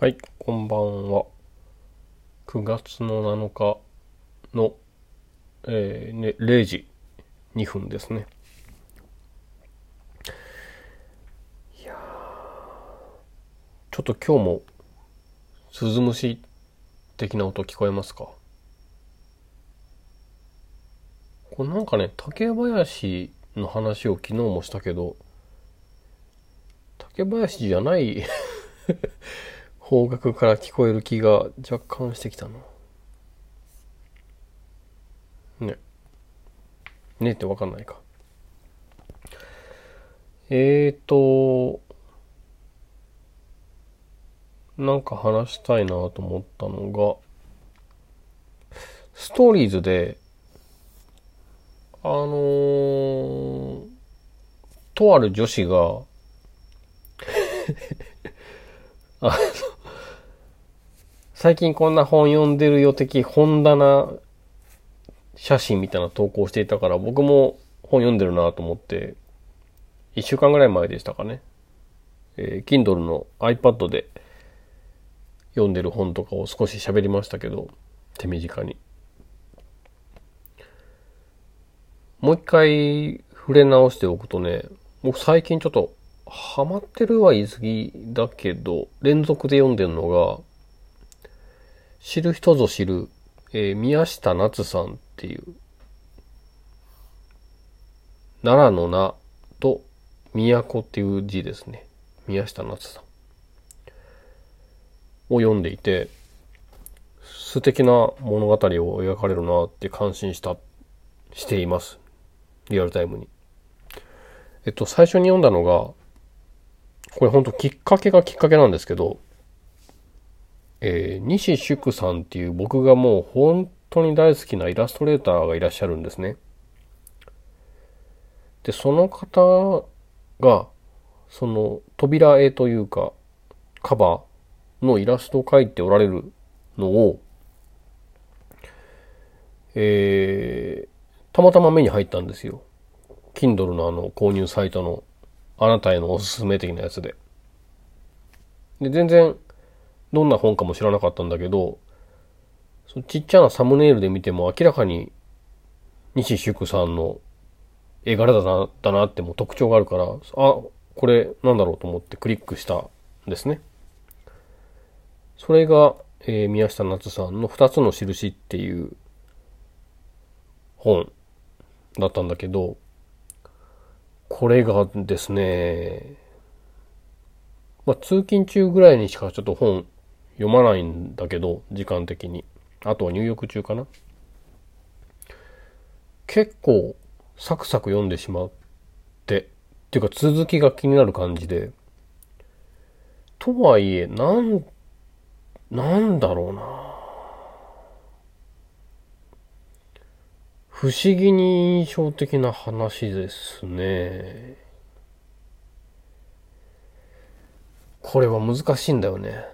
はい、こんばんは。9月の7日の、えーね、0時2分ですね。いやちょっと今日も鈴虫的な音聞こえますか？これなんかね、竹林の話を昨日もしたけど、竹林じゃない方角から聞こえる気が若干してきたな。ね。ねってわかんないか。えーと、なんか話したいなと思ったのが、ストーリーズで、あのー、とある女子が、あ最近こんな本読んでるよ的本棚写真みたいな投稿していたから僕も本読んでるなと思って一週間ぐらい前でしたかね。えー、Kindle の iPad で読んでる本とかを少し喋りましたけど手短に。もう一回触れ直しておくとね僕最近ちょっとハマってるは言い過ぎだけど、連続で読んでるのが、知る人ぞ知る、えー、宮下夏さんっていう、奈良の名と都っていう字ですね。宮下夏さん。を読んでいて、素敵な物語を描かれるなって感心した、しています。リアルタイムに。えっと、最初に読んだのが、これ本当きっかけがきっかけなんですけど、えー、西祝さんっていう僕がもう本当に大好きなイラストレーターがいらっしゃるんですね。で、その方が、その扉絵というか、カバーのイラストを描いておられるのを、えー、たまたま目に入ったんですよ。Kindle のあの購入サイトのあなたへのおすすめ的なやつで。で、全然、どんな本かも知らなかったんだけど、そちっちゃなサムネイルで見ても明らかに、西祝さんの絵柄だな、だなっても特徴があるから、あ、これなんだろうと思ってクリックしたんですね。それが、えー、宮下夏さんの二つの印っていう本だったんだけど、これがですね、まあ、通勤中ぐらいにしかちょっと本読まないんだけど、時間的に。あとは入浴中かな。結構サクサク読んでしまって、っていうか続きが気になる感じで。とはいえ、なん、なんだろうな。不思議に印象的な話ですね。これは難しいんだよね。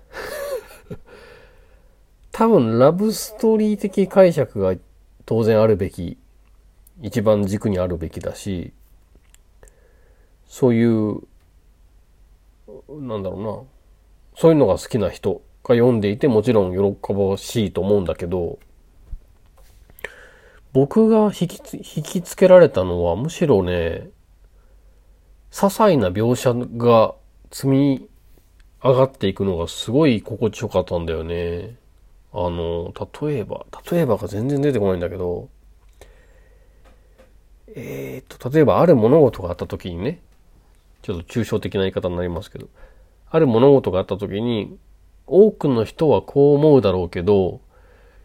多分ラブストーリー的解釈が当然あるべき、一番軸にあるべきだし、そういう、なんだろうな、そういうのが好きな人が読んでいてもちろん喜ばしいと思うんだけど、僕が引き引きつけられたのはむしろね、些細な描写が積み上がっていくのがすごい心地よかったんだよね。あの、例えば、例えばが全然出てこないんだけど、えー、っと、例えばある物事があった時にね、ちょっと抽象的な言い方になりますけど、ある物事があった時に、多くの人はこう思うだろうけど、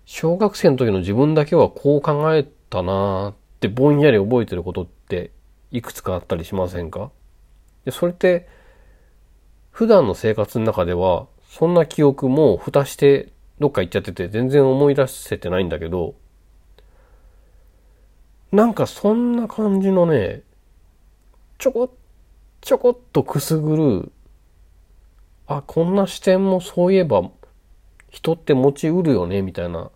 小学生の時の自分だけはこう考えたなーってぼんやり覚えてることっていくつかあったりしませんか？でそれって普段の生活の中ではそんな記憶も蓋してどっか行っちゃってて全然思い出せてないんだけどなんかそんな感じのねちょこちょこっとくすぐるあこんな視点もそういえば人って持ちうるよねみたいな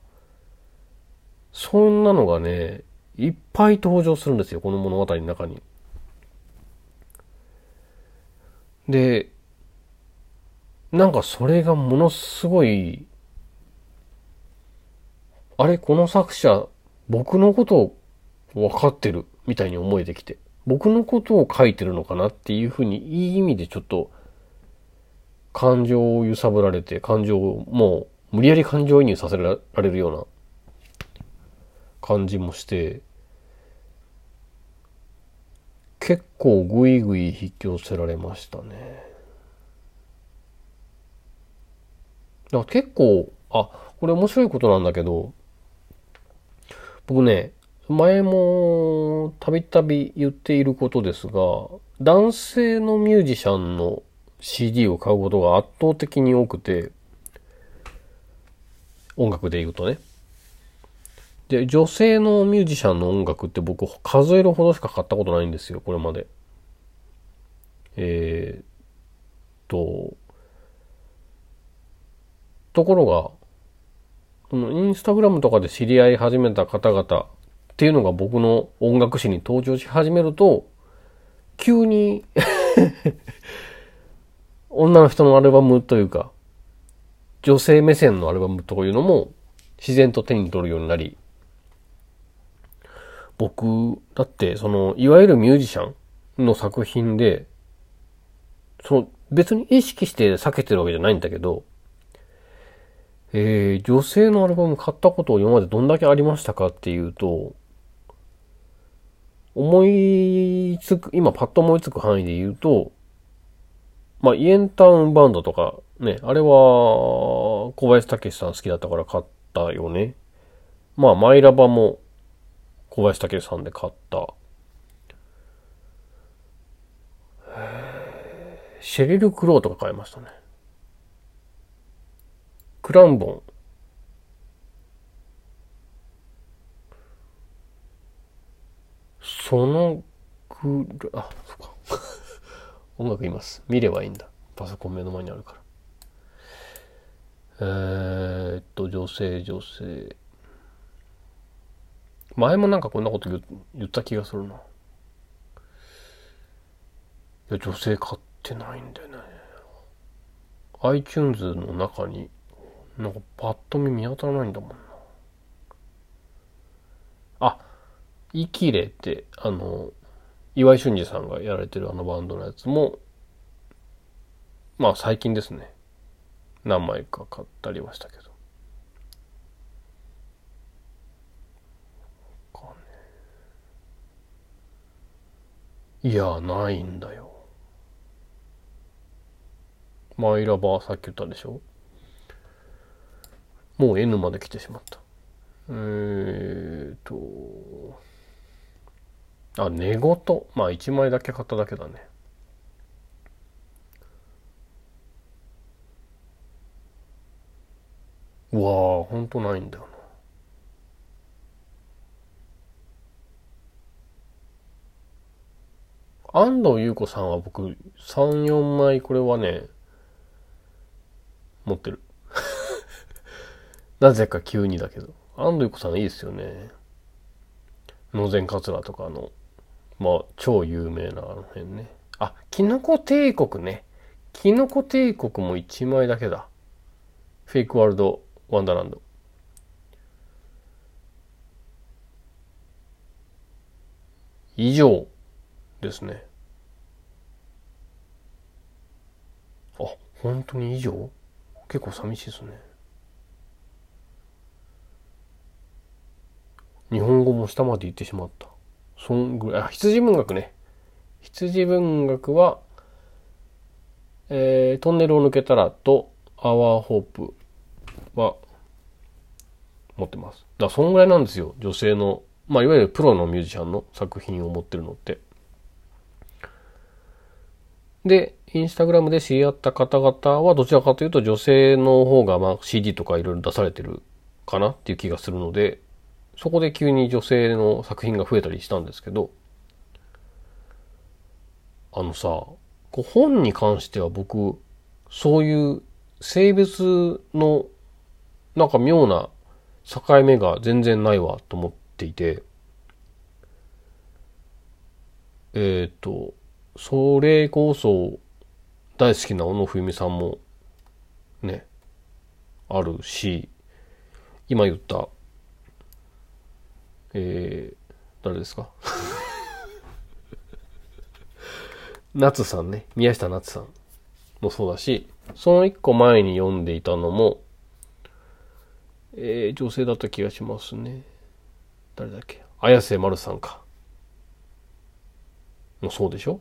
そんなのがね、いっぱい登場するんですよ、この物語の中に。でなんかそれがものすごい、あれ、この作者、僕のことを分かってるみたいに思えてきて、僕のことを書いてるのかなっていうふうに、いい意味でちょっと、感情を揺さぶられて、感情をもう無理やり感情移入させられるような感じもして、結構グイグイ引き寄せられましたね。だから結構、あ、これ面白いことなんだけど、僕ね、前もたびたび言っていることですが、男性のミュージシャンの CD を買うことが圧倒的に多くて、音楽で言うとね。で、女性のミュージシャンの音楽って僕数えるほどしか買ったことないんですよ、これまで。えー、っと、ところが、このインスタグラムとかで知り合い始めた方々っていうのが僕の音楽史に登場し始めると、急に 女の人のアルバムというか、女性目線のアルバムというのも自然と手に取るようになり、僕、だってその、いわゆるミュージシャンの作品で、その、別に意識して避けてるわけじゃないんだけど、えー、女性のアルバム買ったことを今までどんだけありましたかっていうと、思いつく、今パッと思いつく範囲で言うと、まあ、イエンタウンバンドとか、ね、あれは、小林武さん好きだったから買ったよね。まあ、マイラバも小林武さんで買った。シェリル・クローとか買いましたね。クランボン。そのぐら、あ、そっか。音楽います。見ればいいんだ。パソコン目の前にあるから。えー、っと、女性、女性。前もなんかこんなこと言った気がするな。いや、女性買ってないんだよね。iTunes の中に、なんかパッと見見当たらないんだもんな。あ、イキレって、あの、岩井俊二さんがやられてるあのバンドのやつも、まあ最近ですね。何枚か買ったりはしたけど。いや、ないんだよ。マイラバーさっき言ったでしょ？もう N まで来てしまった。えーと、あ、寝言。まあ1枚だけ買っただけだね。うわあ、ほんとないんだよな。安藤優子さんは僕3、4枚これはね、持ってる。なぜか急にだけど。安藤優子さんいいですよね。野前桂とかのまあ、超有名なあの辺ね。あ、キノコ帝国ね。キノコ帝国も1枚だけだ。フェイクワールドワンダーランド。以上ですね。あ、本当に以上？結構寂しいですね。日本語も下まで行ってしまった。そんぐらい、あ、羊文学ね。羊文学は、えー、トンネルを抜けたらと、アワーホープは、持ってます。だそんぐらいなんですよ。女性の、まあ、いわゆるプロのミュージシャンの作品を持ってるのって。で、インスタグラムで知り合った方々はどちらかというと女性の方がまあ CD とかいろいろ出されてるかなっていう気がするので、そこで急に女性の作品が増えたりしたんですけど、あのさ、こう本に関しては僕、そういう性別のなんか妙な境目が全然ないわと思っていて、えっ、ー、と、それこそ大好きな小野冬美さんもね、あるし、今言った、えー、誰ですか？夏さんね、宮下夏さんもそうだし、その一個前に読んでいたのも、えー、女性だった気がしますね。誰だっけ？綾瀬丸さんか。もうそうでしょ？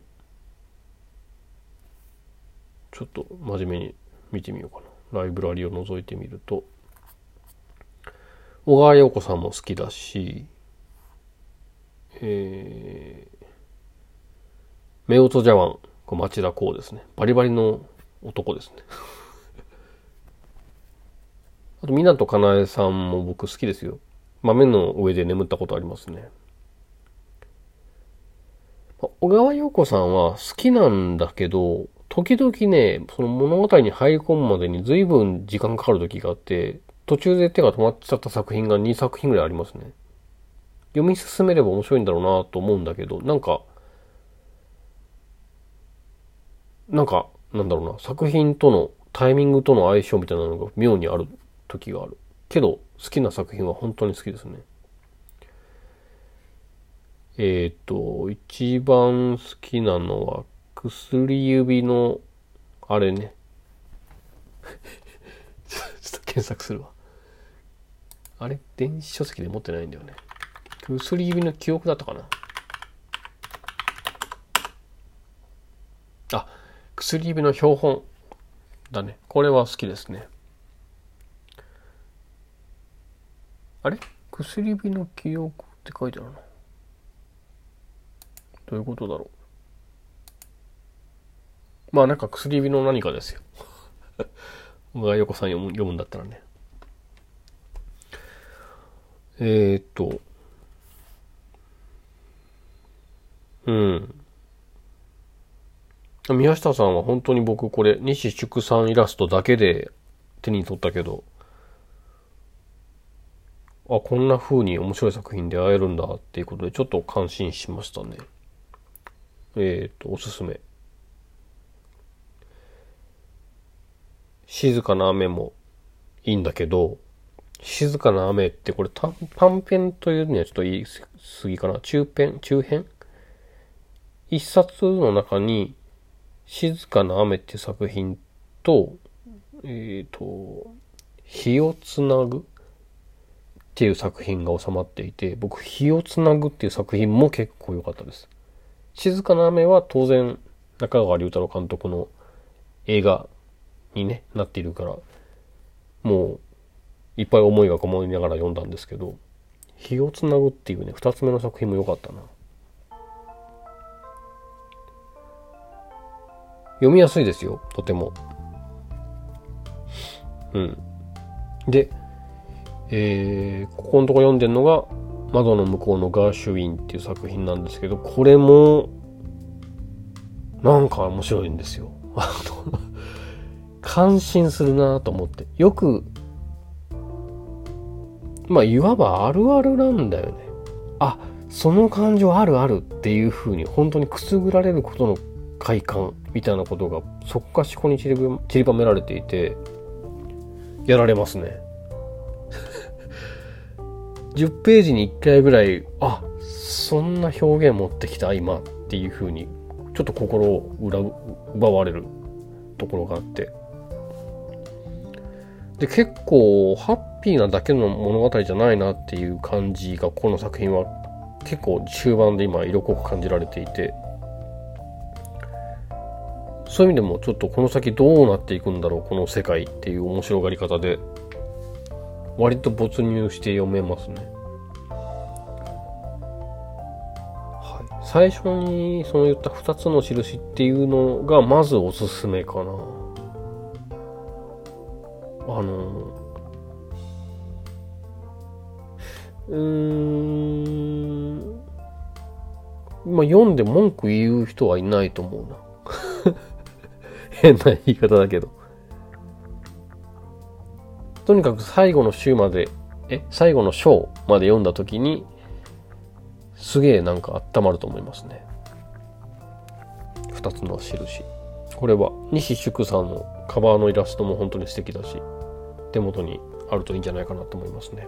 ちょっと真面目に見てみようかな。ライブラリを覗いてみると、小川陽子さんも好きだし、えー、夫婦茶碗、こ町田光ですね。バリバリの男ですね。あと、湊かなえさんも僕好きですよ。豆の上で眠ったことありますね。小川陽子さんは好きなんだけど、時々ね、その物語に入り込むまでに随分時間かかる時があって、途中で手が止まっちゃった作品が2作品ぐらいありますね。読み進めれば面白いんだろうなと思うんだけど、なんか、なんか、なんだろうな、作品とのタイミングとの相性みたいなのが妙にある時がある。けど、好きな作品は本当に好きですね。えっ、ー、と、一番好きなのは、薬指の、あれね。ちょっと検索するわ。あれ？電子書籍で持ってないんだよね。薬指の記憶だったかなあ、薬指の標本だね。これは好きですね。あれ？薬指の記憶って書いてあるな。どういうことだろう。まあなんか薬指の何かですよ。小川横さん読む読むんだったらね。えー、っと、うん。宮下さんは本当に僕これ、西祝さんイラストだけで手に取ったけど、あ、こんな風に面白い作品で会えるんだっていうことでちょっと感心しましたね。えっ、ー、と、おすすめ。静かな雨もいいんだけど、静かな雨ってこれ短編というにはちょっと言い過ぎかな。中編？中編？一冊の中に、静かな雨っていう作品と、えっ、ー、と、火をつなぐっていう作品が収まっていて、僕、火をつなぐっていう作品も結構良かったです。静かな雨は当然、中川隆太郎監督の映画にね、なっているから、もう、いっぱい思いがこもりながら読んだんですけど、火をつなぐっていうね、二つ目の作品も良かったな。読みやすいですよ、とても。うん。で、えー、ここのとこ読んでるのが、窓の向こうのガーシュウィンっていう作品なんですけど、これも、なんか面白いんですよ。感心するなと思って。よく、まあ、いわばあるあるなんだよね。あ、その感情あるあるっていうふうに本当にくすぐられることの快感みたいなことがそっかしこに散りばめられていてやられますね。10ページに1回ぐらいあそんな表現持ってきた今っていう風にちょっと心を奪われるところがあって。で結構ハッピーなだけの物語じゃないなっていう感じがこの作品は結構中盤で今色濃く感じられていて。そういう意味でもちょっとこの先どうなっていくんだろうこの世界っていう面白がり方で割と没入して読めますね。はい、最初にその言った2つの印っていうのがまずおすすめかな。あのうーんまあ読んで文句言う人はいないと思うな。変な言い方だけど。とにかく最後の週まで、え、最後の章まで読んだ時に、すげえなんか温まると思いますね。二つの印。これは西祝さんのカバーのイラストも本当に素敵だし手元にあるといいんじゃないかなと思いますね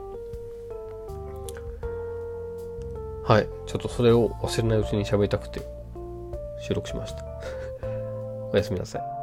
はいちょっとそれを忘れないうちに喋りたくて収録しました おやすみなさい